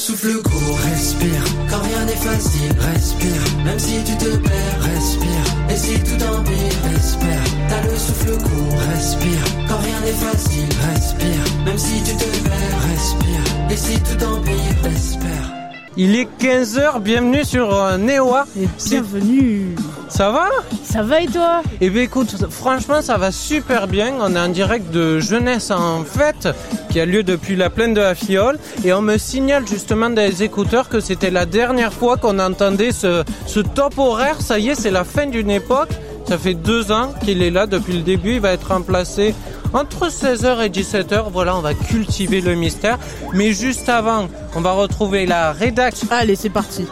Le souffle court, respire. Quand rien n'est facile, respire. Même si tu te perds, respire. Et si tout empire, espère. T'as le souffle court, respire. Quand rien n'est facile, respire. Même si tu te perds, respire. Et si tout empire, espère. Il est 15h, bienvenue sur euh, Neoa. Bienvenue. Ça va? Ça va et toi? Eh bien écoute, franchement ça va super bien. On est en direct de Jeunesse en fête qui a lieu depuis la plaine de la Fiole. Et on me signale justement dans les écouteurs que c'était la dernière fois qu'on entendait ce, ce top horaire. Ça y est, c'est la fin d'une époque. Ça fait deux ans qu'il est là depuis le début. Il va être remplacé entre 16h et 17h. Voilà, on va cultiver le mystère. Mais juste avant, on va retrouver la rédaction. Allez, c'est parti.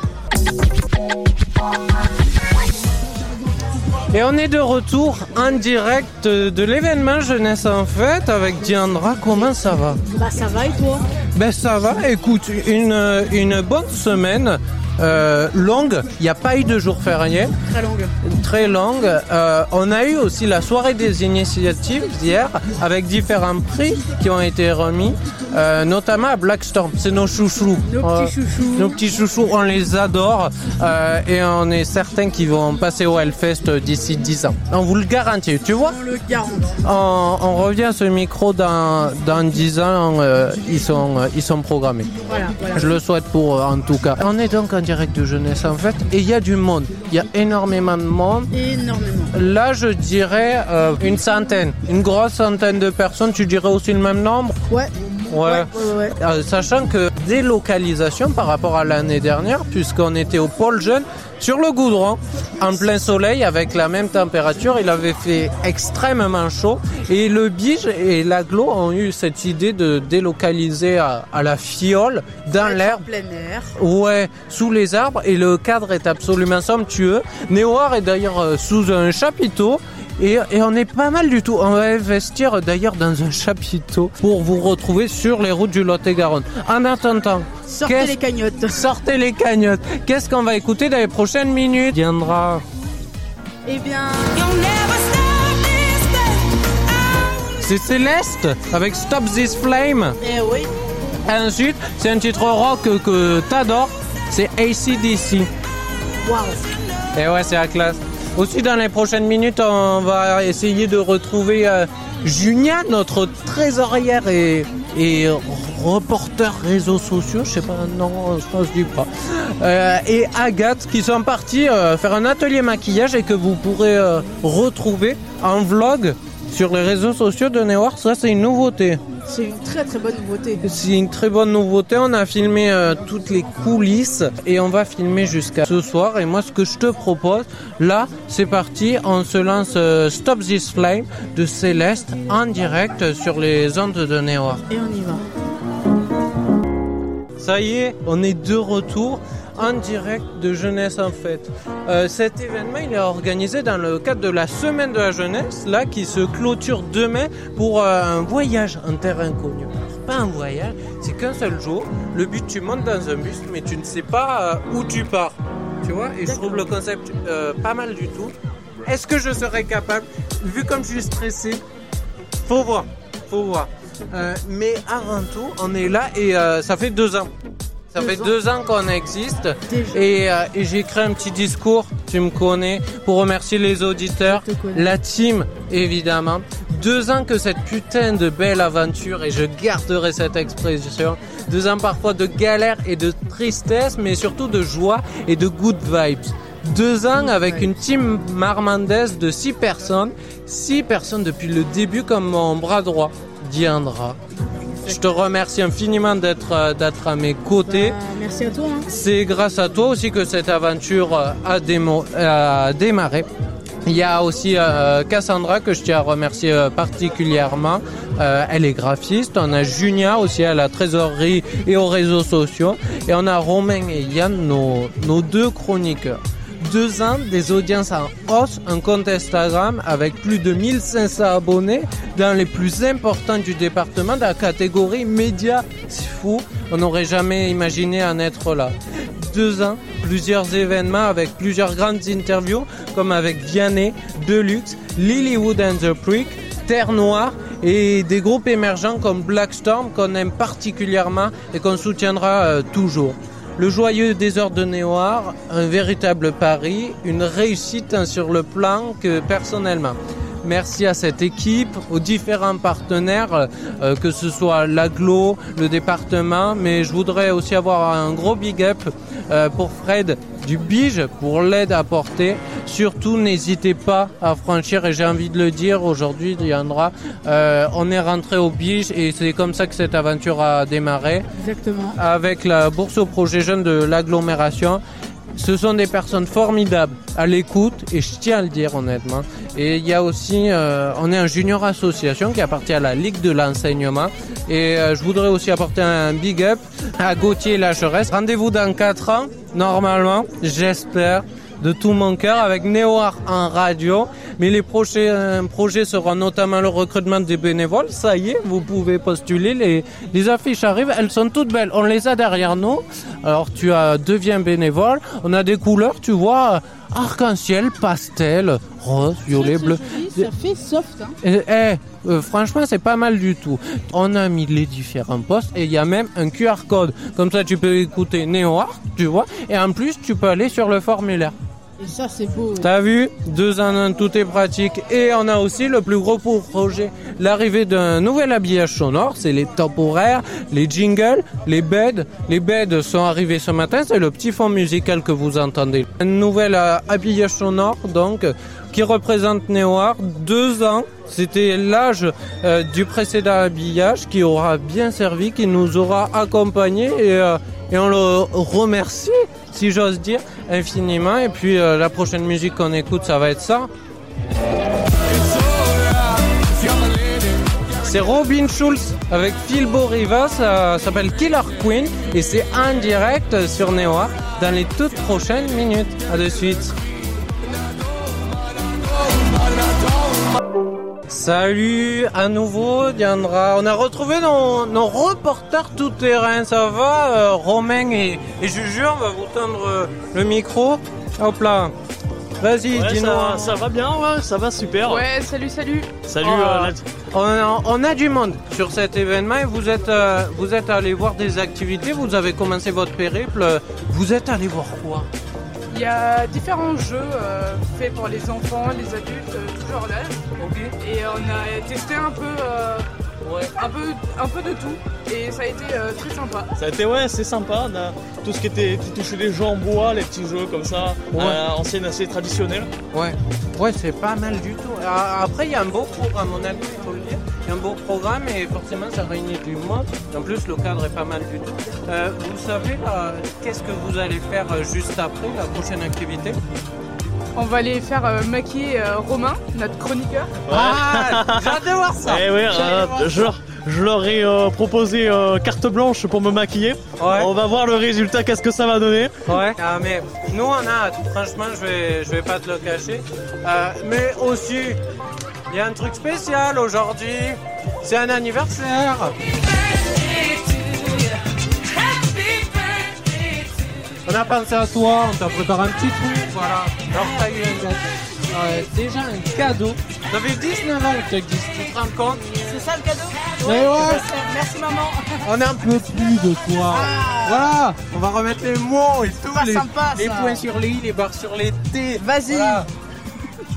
Et on est de retour en direct de l'événement Jeunesse en Fête avec Diandra. Comment ça va? Bah ça va et toi? Ben ça va. Écoute, une, une bonne semaine. euh, longue, il n'y a pas eu de jour férié, Très longue. très longue. Euh, on a eu aussi la soirée des initiatives hier avec différents prix qui ont été remis, euh, notamment à Blackstorm. C'est nos chouchous. Nos Euh, petits chouchous. nos petits chouchous, on les adore euh, et on est certain qu'ils vont passer au Hellfest d'ici 10 ans. On vous le garantit, tu vois? On le garantit. on, on revient à ce micro dans, dans 10 ans, euh, ils, sont, euh, ils sont programmés. Voilà, voilà. Je le souhaite pour eux en tout cas. On est donc en direct de jeunesse en fait et il y a du monde. Il y a énormément de monde. Énormément. Là je dirais euh, une centaine, une grosse centaine de personnes. Tu dirais aussi le même nombre? Ouais. Ouais. Ouais, ouais, ouais. Euh, sachant que délocalisation par rapport à l'année dernière, puisqu'on était au pôle jeune, sur le goudron, en plein soleil, avec la même température, il avait fait extrêmement chaud. Et le Bige et l'Aglo ont eu cette idée de délocaliser à, à la fiole, dans en plein air. Ouais, sous les arbres et le cadre est absolument somptueux. Néoir est d'ailleurs euh, sous un chapiteau. Et, et on est pas mal du tout. On va investir d'ailleurs dans un chapiteau pour vous retrouver sur les routes du Lot-et-Garonne. En attendant, Sortez les cagnottes. sortez les cagnottes. Qu'est-ce qu'on va écouter dans les prochaines minutes Viendra. Eh bien, C'est Céleste avec Stop This Flame. eh oui. Et ensuite, c'est un titre rock que, t'adores. C'est ACDC. Waouh. Et ouais, c'est la classe. Aussi, dans les prochaines minutes, on va essayer de retrouver euh, Junia, notre trésorière et, reporter réseaux sociaux. Je sais pas, non, je pense du pas. Euh, et Agathe, qui sont partis euh, faire un atelier maquillage et que vous pourrez retrouver en vlog sur les réseaux sociaux de Newar. Ça, c'est une nouveauté. C'est une très très bonne nouveauté. C'est une très bonne nouveauté. On a filmé euh, toutes les coulisses et on va filmer jusqu'à ce soir. Et moi, ce que je te propose, là, c'est parti. On se lance euh, Stop This Flame de Céleste en direct sur les ondes de Néoir. Et on y va. Ça y est, on est de retour en direct de Jeunesse en Fête. Euh, cet événement, il est organisé dans le cadre de la Semaine de la Jeunesse, là, qui se clôture demain pour euh, un voyage en terre inconnue. Pas un voyage, c'est qu'un seul jour. Le but, tu montes dans un bus, mais tu ne sais pas euh, où tu pars. Tu vois? Et je trouve le concept pas mal du tout. Est-ce que je serais capable? Vu comme je suis stressé, faut voir, faut voir. Euh, mais avant tout, on est là et euh, ça fait deux ans. Ça Deux fait ans. deux ans qu'on existe et, euh, et j'ai écrit un petit discours, tu me connais, pour remercier les auditeurs, la team évidemment. Deux ans que cette putain de belle aventure, et je garderai cette expression, deux ans parfois de galère et de tristesse, mais surtout de joie et de good vibes. Deux ans avec une team marmandaise de six personnes, six personnes depuis le début comme mon bras droit, Diandra. Je te remercie infiniment d'être euh, d'être à mes côtés. Bah, merci à toi. hein. C'est grâce à toi aussi que cette aventure euh, a, démo- a démarré. Il y a aussi euh, Cassandra que je tiens à remercier euh, particulièrement. Euh, elle est graphiste. On a Junia aussi à la trésorerie et aux réseaux sociaux. Et on a Romain et Yann, nos, nos deux chroniqueurs. Deux ans, des audiences en hausse, un compte Instagram avec plus de 1500 abonnés dans les plus importants du département de la catégorie médias. C'est fou, on n'aurait jamais imaginé en être là. Deux ans, plusieurs événements avec plusieurs grandes interviews comme avec Vianney, Deluxe, Lilywood and the Prick, Terre Noire et des groupes émergents comme Blackstorm qu'on aime particulièrement et qu'on soutiendra euh, toujours. Le joyeux désordre de Néoir, un véritable pari, une réussite hein, sur le plan que personnellement. Merci à cette équipe, aux différents partenaires, euh, que ce soit l'aglo, le département, mais je voudrais aussi avoir un gros big up euh, pour Fred du Bige pour l'aide apportée. Surtout, n'hésitez pas à franchir, et j'ai envie de le dire aujourd'hui, Diandra, euh, on est rentré au Bige et c'est comme ça que cette aventure a démarré Exactement. avec la bourse au projet jeune de l'agglomération. Ce sont des personnes formidables à l'écoute et je tiens à le dire honnêtement. Et il y a aussi, euh, on est un junior association qui appartient à la Ligue de l'enseignement et euh, je voudrais aussi apporter un big up à Gauthier Lacheresse. Rendez-vous dans 4 ans, normalement, j'espère de tout mon cœur avec Néoar en radio. Mais les prochains projets seront notamment le recrutement des bénévoles. Ça y est, vous pouvez postuler. Les, les affiches arrivent, elles sont toutes belles. On les a derrière nous. Alors tu as deviens bénévole. On a des couleurs, tu vois, arc-en-ciel, pastel, rose, violet, bleu. Ça fait soft. Hein. Eh, eh, euh, franchement, c'est pas mal du tout. On a mis les différents postes et il y a même un QR code. Comme ça, tu peux écouter Néoar, tu vois. Et en plus, tu peux aller sur le formulaire. Et ça, c'est beau. T'as vu? Deux en un, tout est pratique. Et on a aussi le plus gros projet, l'arrivée d'un nouvel habillage sonore. C'est les top horaires, les jingles, les beds. Les beds sont arrivés ce matin. C'est le petit fond musical que vous entendez. Un nouvel euh, habillage sonore, donc, qui représente Néoar. Deux ans. C'était l'âge euh, du précédent habillage qui aura bien servi, qui nous aura accompagnés et, euh, et on le remercie, si j'ose dire, infiniment. Et puis euh, la prochaine musique qu'on écoute, ça va être ça. C'est Robin Schulz avec Phil Boriva, ça s'appelle Killer Queen et c'est en direct sur Neoa dans les toutes prochaines minutes. À de suite. Salut à nouveau Diandra. On a retrouvé nos, nos reporters tout terrain. Ça va euh, Romain et, et Juju, on va vous tendre euh, le micro. Hop là. Vas-y, Ouais, dis-nous. ça, ça va bien, ouais, ça va super. Ouais, salut, salut. Salut, Oh. euh. On a, on a du monde sur cet événement et vous êtes, euh, vous êtes allé voir des activités, vous avez commencé votre périple. Vous êtes allé voir quoi? Il y a différents jeux euh, faits pour les enfants, les adultes, euh, tout genre d'âge. Ok. Et on a testé un peu, euh, un peu, un peu de tout. Et ça a été euh, très sympa. Ça a été, ouais, c'est sympa. Tout ce qui était qui touchait les jeux en bois, les petits jeux comme ça, Ouais. euh, anciennes assez traditionnelles. Ouais, ouais, c'est pas mal du tout. Ah, Après, il y a un beau programme, honnêtement, il faut le dire. Un beau programme et forcément, ça réunit du monde. En plus, le cadre est pas mal du tout. Euh, vous savez, là, qu'est-ce que vous allez faire euh, juste après la prochaine activité? On va aller faire euh, maquiller euh, Romain, notre chroniqueur. Ah, j'ai hâte de voir ça. Eh euh, je, leur- je leur ai euh, proposé euh, carte blanche pour me maquiller. Ouais. On va voir le résultat, qu'est-ce que ça va donner. Ouais. Ah, mais nous on a. Franchement, je vais, je vais pas te le cacher. Euh, mais aussi, il y a un truc spécial aujourd'hui. C'est un anniversaire. On a pensé à toi, on t'a préparé un petit truc, voilà. Alors t'as eu un gâteau. Euh, déjà un cadeau. Ça fait 19 ans tu existes, tu te rends compte? C'est ça le cadeau? Mais ouais. Merci maman. On n'en peut plus de toi. Voilà, on va remettre les mots et tout. Les, sympa, les points sur les i, les barres sur les t. Vas-y. Voilà.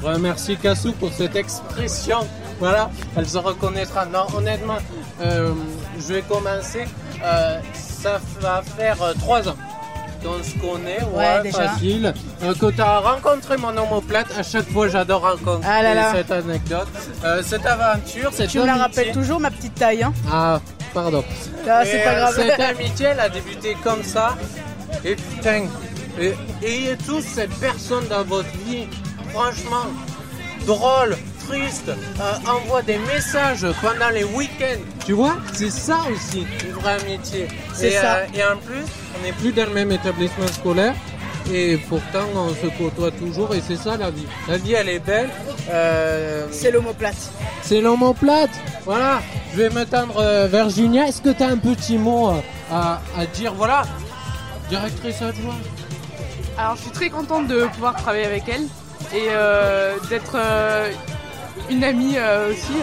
Remercie Kassou pour cette expression. Voilà, elle se reconnaîtra. Non, honnêtement, euh, je vais commencer. Euh, ça va faire euh, trois ans qu'on se connaît. Ouais, Ouais, facile. Euh, que tu as rencontré mon omoplate. À chaque fois, j'adore rencontrer Ah là là. cette anecdote. Cette aventure, cette Tu me la rappelles toujours ma petite taille hein? Ah, pardon. Ah, Et, c'est pas grave. Cette amitié, elle a débuté comme ça. Et putain, et, ayez tous cette personne dans votre vie, franchement, drôle, triste, euh, envoie des messages pendant les week-ends. Tu vois, c'est ça aussi, une vraie amitié. C'est et, ça. euh, et en plus, on n'est plus dans le même établissement scolaire. Et pourtant, on se côtoie toujours et c'est ça la vie. La vie, elle est belle. Euh, C'est l'homoplate. c'est l'homoplate. Voilà. Je vais me tendre vers Virginia. Est-ce que tu as un petit mot à, à dire? Voilà. Directrice adjointe. Alors, je suis très contente de pouvoir travailler avec elle et euh, d'être euh, une amie euh, aussi.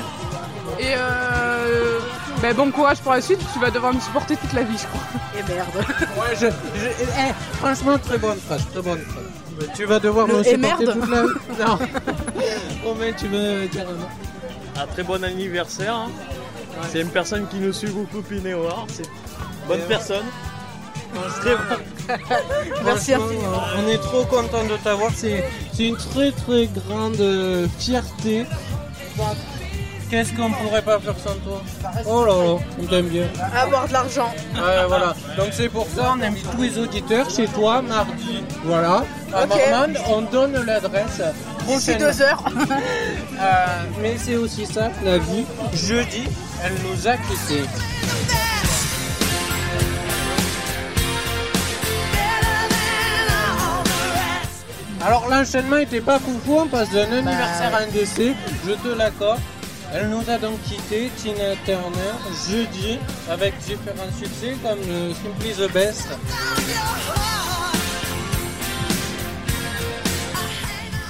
Et euh, ben, bon courage pour la suite, tu vas devoir me supporter toute la vie, je crois. Et merde. Ouais, je, je- eh, franchement, très bonne phrase, très bonne phrase. Tu vas devoir Le me supporter merde toute la vie. Non. Romain, tu veux dire un très bon anniversaire. hein. C'est une personne qui nous suit beaucoup Néoar. C'est une bonne Et personne. Merci Franchement, infiniment. euh, On est trop content de t'avoir. C'est une très très grande euh, fierté. Qu'est-ce qu'on pourrait pas faire sans toi? Oh là là, on t'aime bien. Avoir de l'argent. Ouais, voilà. Donc c'est pour ça on invite tous les auditeurs chez toi mardi. Voilà. À Ok. Marmande, on donne l'adresse. D'ici deux heures. Euh, mais c'est aussi ça la vie. Jeudi, elle nous a quittés. Alors l'enchaînement était pas foufou, on passe d'un anniversaire à un décès, je te l'accorde. Elle nous a donc quitté, Tina Turner, jeudi, avec différents succès comme le Simply the Best.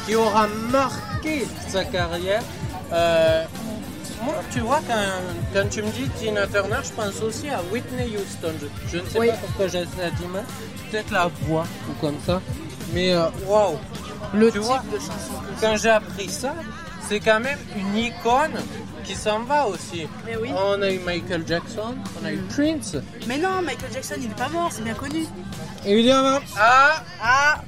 Qui aura marqué sa carrière. Euh, moi, tu vois, quand, quand tu me dis Tina Turner, je pense aussi à Whitney Houston. Je, je ne sais Oui. pas pourquoi j'ai cette image. Peut-être la voix ou comme ça. Mais euh, waouh! Le Tu type vois, de chanson. Quand j'ai appris ça, c'est quand même une icône qui s'en va aussi. Mais oui. On a eu Michael Jackson, on a eu Prince. Mais non, Michael Jackson, il est pas mort, c'est bien connu. Évidemment. Ah, Ah,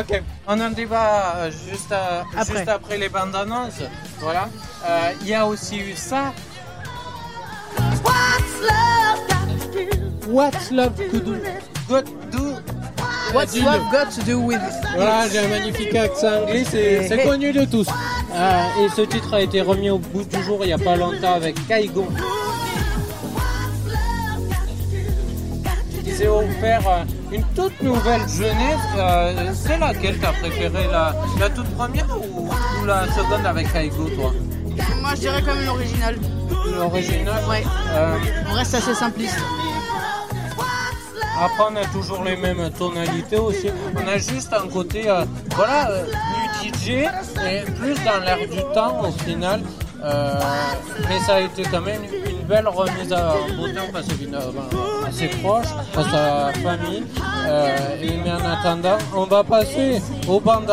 ok. On en débat euh, juste, à- Après. juste après les bandes annonces. Voilà. Euh, Il y a aussi eu ça. What's love could do? Got do? what's Dis-le. love got to do with it Voilà, j'ai un magnifique accent anglais, c'est c'est connu de tous. Euh, et ce titre a été remis au bout du jour il n'y a pas longtemps avec Kaigo. Qui s'est offert euh, une toute nouvelle jeunesse. Euh, c'est laquelle t'as préféré la, la toute première ou, ou la seconde avec Kaigo, toi? Moi, je dirais quand même l'original. L'original? Ouais. Euh, On reste assez simpliste. Après, on a toujours les mêmes tonalités aussi. On a juste un côté, euh, voilà, euh, du DJ et plus dans l'air du temps au final. Euh, mais ça a été quand même une belle remise à beauté. On passe finalement assez proche, à sa famille. Et, mais en attendant, on va passer aux bandes.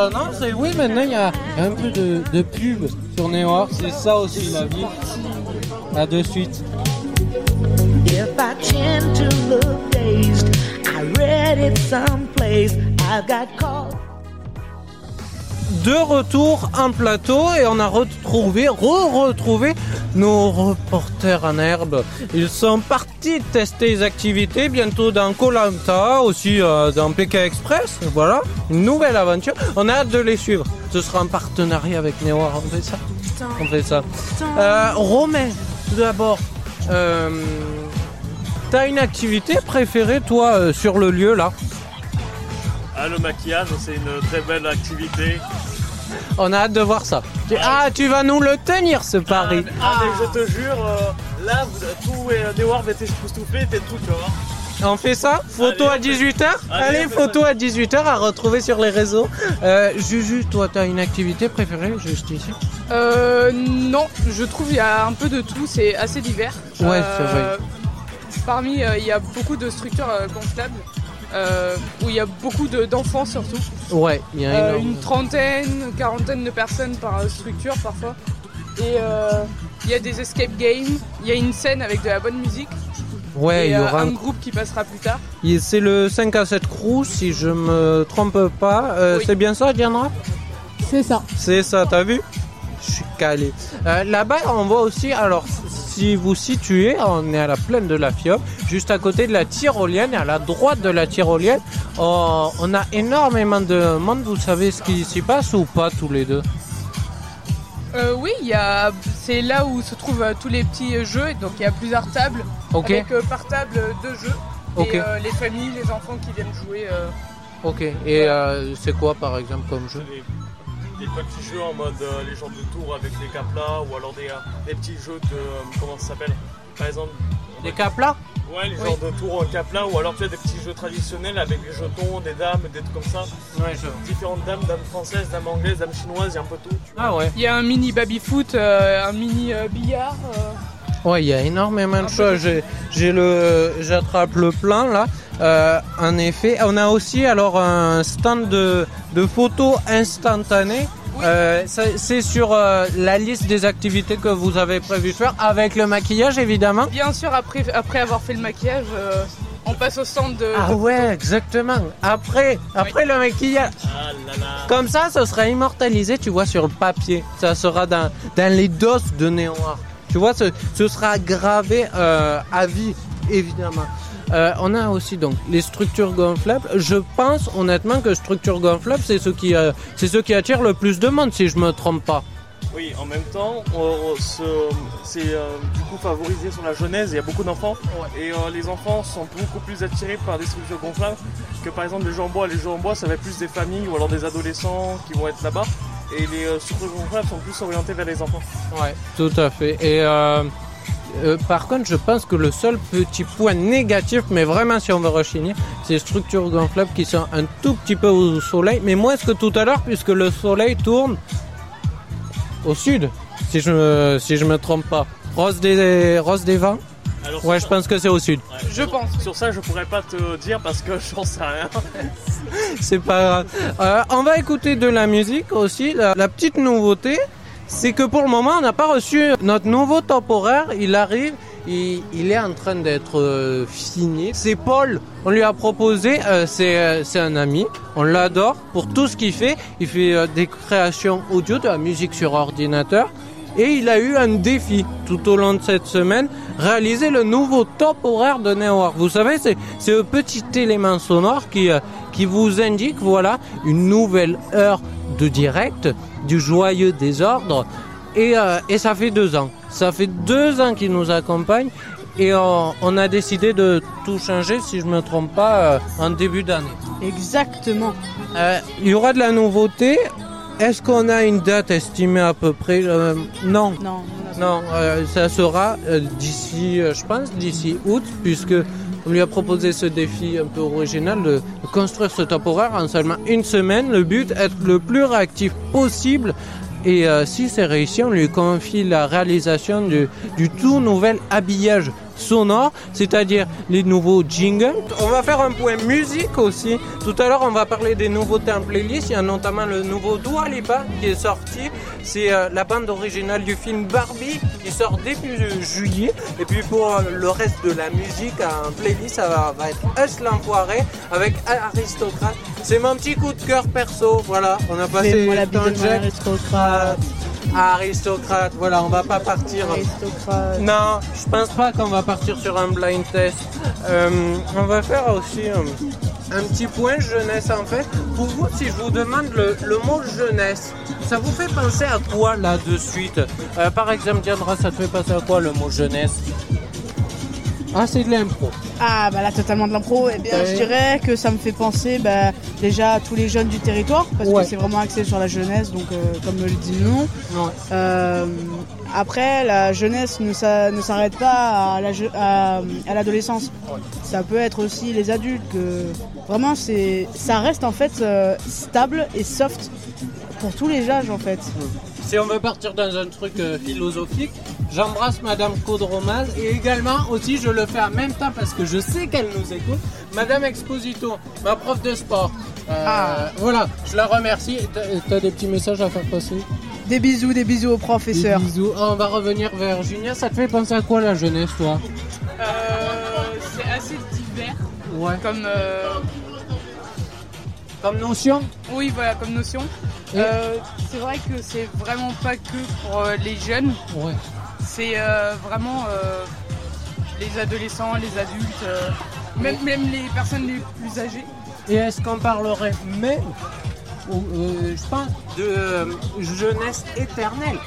Et oui, maintenant il y a un peu de, pub sur Néoar. C'est ça aussi la vie. À de suite. If I tend to look dazed, I read it someplace. I got caught. de retour en plateau et on a retrouvé, re-retrouvé nos reporters en herbe. Ils sont partis tester les activités bientôt dans Colanta, aussi euh, dans Pékin Express. Voilà, une nouvelle aventure. On a hâte de les suivre. Ce sera en partenariat avec Néoar. On fait ça. On fait ça. Euh, Romain, tout d'abord, euh, t'as une activité préférée toi euh, sur le lieu là? Ah, le maquillage, c'est une très belle activité. On a hâte de voir ça. Tu- Ah, tu vas nous le tenir ce pari. Ah, mais je te jure, euh, là, vous- tout est va être époustouflé, t'es tout, tu vas voir. On fait ça? Photo Allez, à 18h Allez, Allez, on fait photo à 18h à retrouver sur les réseaux. Euh, Juju, toi, t'as une activité préférée juste ici? Euh, non, je trouve il y a un peu de tout, c'est assez divers. Ouais, Euh, c'est vrai. Parmi, euh, il y a beaucoup de structures euh, gonflables, euh, où il y a beaucoup de- d'enfants surtout. Ouais, il y a Euh, une trentaine, quarantaine de personnes par euh, structure parfois. Et euh, il y a des escape games, il y a une scène avec de la bonne musique. Ouais, il y euh, aura un groupe qui passera plus tard. C'est le 5 à 7 crew, si je me trompe pas. Euh, Oui. C'est bien ça, Diana? C'est ça. C'est ça, t'as vu? Je suis calé. Euh, Là-bas, on voit aussi, alors si vous situez, on est à la plaine de la Fiole, juste à côté de la tyrolienne, et à la droite de la tyrolienne, on, on a énormément de monde. Vous savez ce qui s'y passe ou pas tous les deux? Euh, oui, il y a, c'est là où se trouvent euh, tous les petits euh, jeux. Donc il y a plusieurs tables Ok, avec euh, par table deux jeux. Et euh, les familles, les enfants qui viennent jouer. euh, ok. Et euh, c'est quoi par exemple comme jeu? Des, des petits jeux en mode euh, les genres de tour avec les caplas ou alors des, euh, des petits jeux de. euh, comment ça s'appelle? Par exemple. Des caplas? Ouais, les Oui. genres de tours en capla ou alors tu as des petits jeux traditionnels avec des jetons, des dames, des trucs comme ça. Ouais, je- Différentes dames, dames françaises, dames anglaises, dames chinoises, il y a un peu tout. tu vois. Ah ouais. Il y a un mini baby-foot, euh, un mini euh, billard. Euh. Ouais, il y a énormément de peu choses. J'ai, j'ai le, j'attrape le plan là. Euh, en effet, on a aussi alors un stand de, de photos instantanées. Euh, ça- c'est sur euh, la liste des activités que vous avez prévu de faire avec le maquillage évidemment. Bien sûr, après, après avoir fait le maquillage, euh, on passe au stand de. Ah ouais, exactement. Après, après le maquillage. Ah là là. Comme ça, ce sera immortalisé, tu vois, sur le papier. Ça sera dans, dans les dos de Néoir. Tu vois, ce, ce sera gravé euh, à vie, évidemment. Euh, on a aussi donc les structures gonflables. Je pense honnêtement que structures gonflables, c'est ce qui, euh, c'est ce qui attire le plus de monde, si je me trompe pas. Oui, en même temps, c'est euh, du coup favorisé sur la jeunesse, il y a beaucoup d'enfants. Et euh, les enfants sont beaucoup plus attirés par des structures gonflables que par exemple les jeux en bois. Les jeux en bois, ça va plus des familles ou alors des adolescents qui vont être là-bas. Et les euh, gonflables sont plus orientées vers les enfants. Ouais, tout à fait. Et euh, euh, par contre, je pense que le seul petit point négatif, mais vraiment si on veut rechigner, c'est les structures gonflables qui sont un tout petit peu au soleil, mais moins que tout à l'heure, puisque le soleil tourne au sud, si je je me trompe pas. Rose des, Rose des vents Alors, Ouais, je ça- pense que c'est au sud. ouais, Je sur- pense. Sur ça, je pourrais pas te dire parce que j'en sais rien. C'est pas grave. Euh, on va écouter de la musique aussi. La, la petite nouveauté, c'est que pour le moment, on n'a pas reçu notre nouveau top horaire. Il arrive, il, il est en train d'être euh, fini. C'est Paul. On lui a proposé, euh, c'est euh, c'est un ami. On l'adore pour tout ce qu'il fait. Il fait euh, des créations audio, de la musique sur ordinateur. Et il a eu un défi tout au long de cette semaine, réaliser le nouveau top horaire de Neoarc. Vous savez, c'est un petit élément sonore qui, euh, qui vous indique, voilà, une nouvelle heure de direct du joyeux désordre. Et, euh, et ça fait deux ans. Ça fait deux ans qu'il nous accompagne. Et on, on a décidé de tout changer, si je me trompe pas, euh, en début d'année. Exactement. Euh, il y aura de la nouveauté. Est-ce qu'on a une date estimée à peu près Euh, Non. Non, Non, euh, ça sera euh, d'ici, je pense, d'ici août, puisque on lui a proposé ce défi un peu original de, construire ce top horaire en seulement une semaine. Le but, être le plus réactif possible. Et si c'est réussi, on lui confie la réalisation du, du tout nouvel habillage sonore, c'est-à-dire les nouveaux jingles. On va faire un point musique aussi. Tout à l'heure, on va parler des nouveautés en playlist. Il y a notamment le nouveau Dua Lipa qui est sorti. C'est euh, la bande originale du film Barbie qui sort début juillet. Et puis pour euh, le reste de la musique en playlist, ça va, va être Us l'enfoiré avec Aristocrate. C'est mon petit coup de cœur perso. Voilà, on a passé Fais-moi la de mon aristocrate. Aristocrate, voilà, on va pas partir. Aristocrate. Non, je pense pas qu'on va partir sur un blind test. Euh, on va faire aussi euh, un petit point jeunesse en fait. Pour vous, si je vous demande le, le mot jeunesse, ça vous fait penser à quoi là de suite? Euh, Par exemple, Diandra, ça te fait penser à quoi le mot jeunesse? Ah, c'est de l'impro. Ah bah là totalement de l'impro. Eh bien Ouais. je dirais que ça me fait penser bah, déjà à tous les jeunes du territoire parce Ouais. que c'est vraiment axé sur la jeunesse donc euh, comme le dit le nom. Ouais. Euh, après la jeunesse ne, s'a- ne s'arrête pas à, la je- à, à l'adolescence. Ça peut être aussi les adultes que vraiment c'est ça reste en fait euh, stable et soft pour tous les âges en fait. Si on veut partir dans un truc euh, philosophique, j'embrasse Madame Caudromaz et également aussi je le fais en même temps parce que je sais qu'elle nous écoute, Madame Exposito, ma prof de sport. Euh, Ah. Voilà, je la remercie. T'as des petits messages à faire passer? Des bisous, des bisous aux Des professeurs. bisous. Ah, on va revenir vers Junia. Ça te fait penser à quoi la jeunesse, toi? Euh, c'est assez divers Ouais. comme. Comme notion Oui, voilà, comme notion. Et- Euh, c'est vrai que c'est vraiment pas que pour euh, les jeunes, Ouais. c'est euh, vraiment les adolescents, les adultes, même, même les personnes les plus âgées. Et est-ce qu'on parlerait même, je pense, de jeunesse éternelle?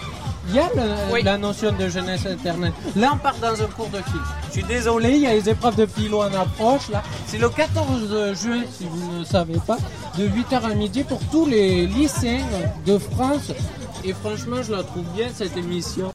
Il y a le- Oui. la notion de jeunesse éternelle. Là, on part dans un cours de philo. Je suis désolé, il y a les épreuves de philo en approche. là. C'est le 14 juin, si vous ne savez pas, de 8h à midi pour tous les lycéens de France. Et franchement, je la trouve bien, cette émission.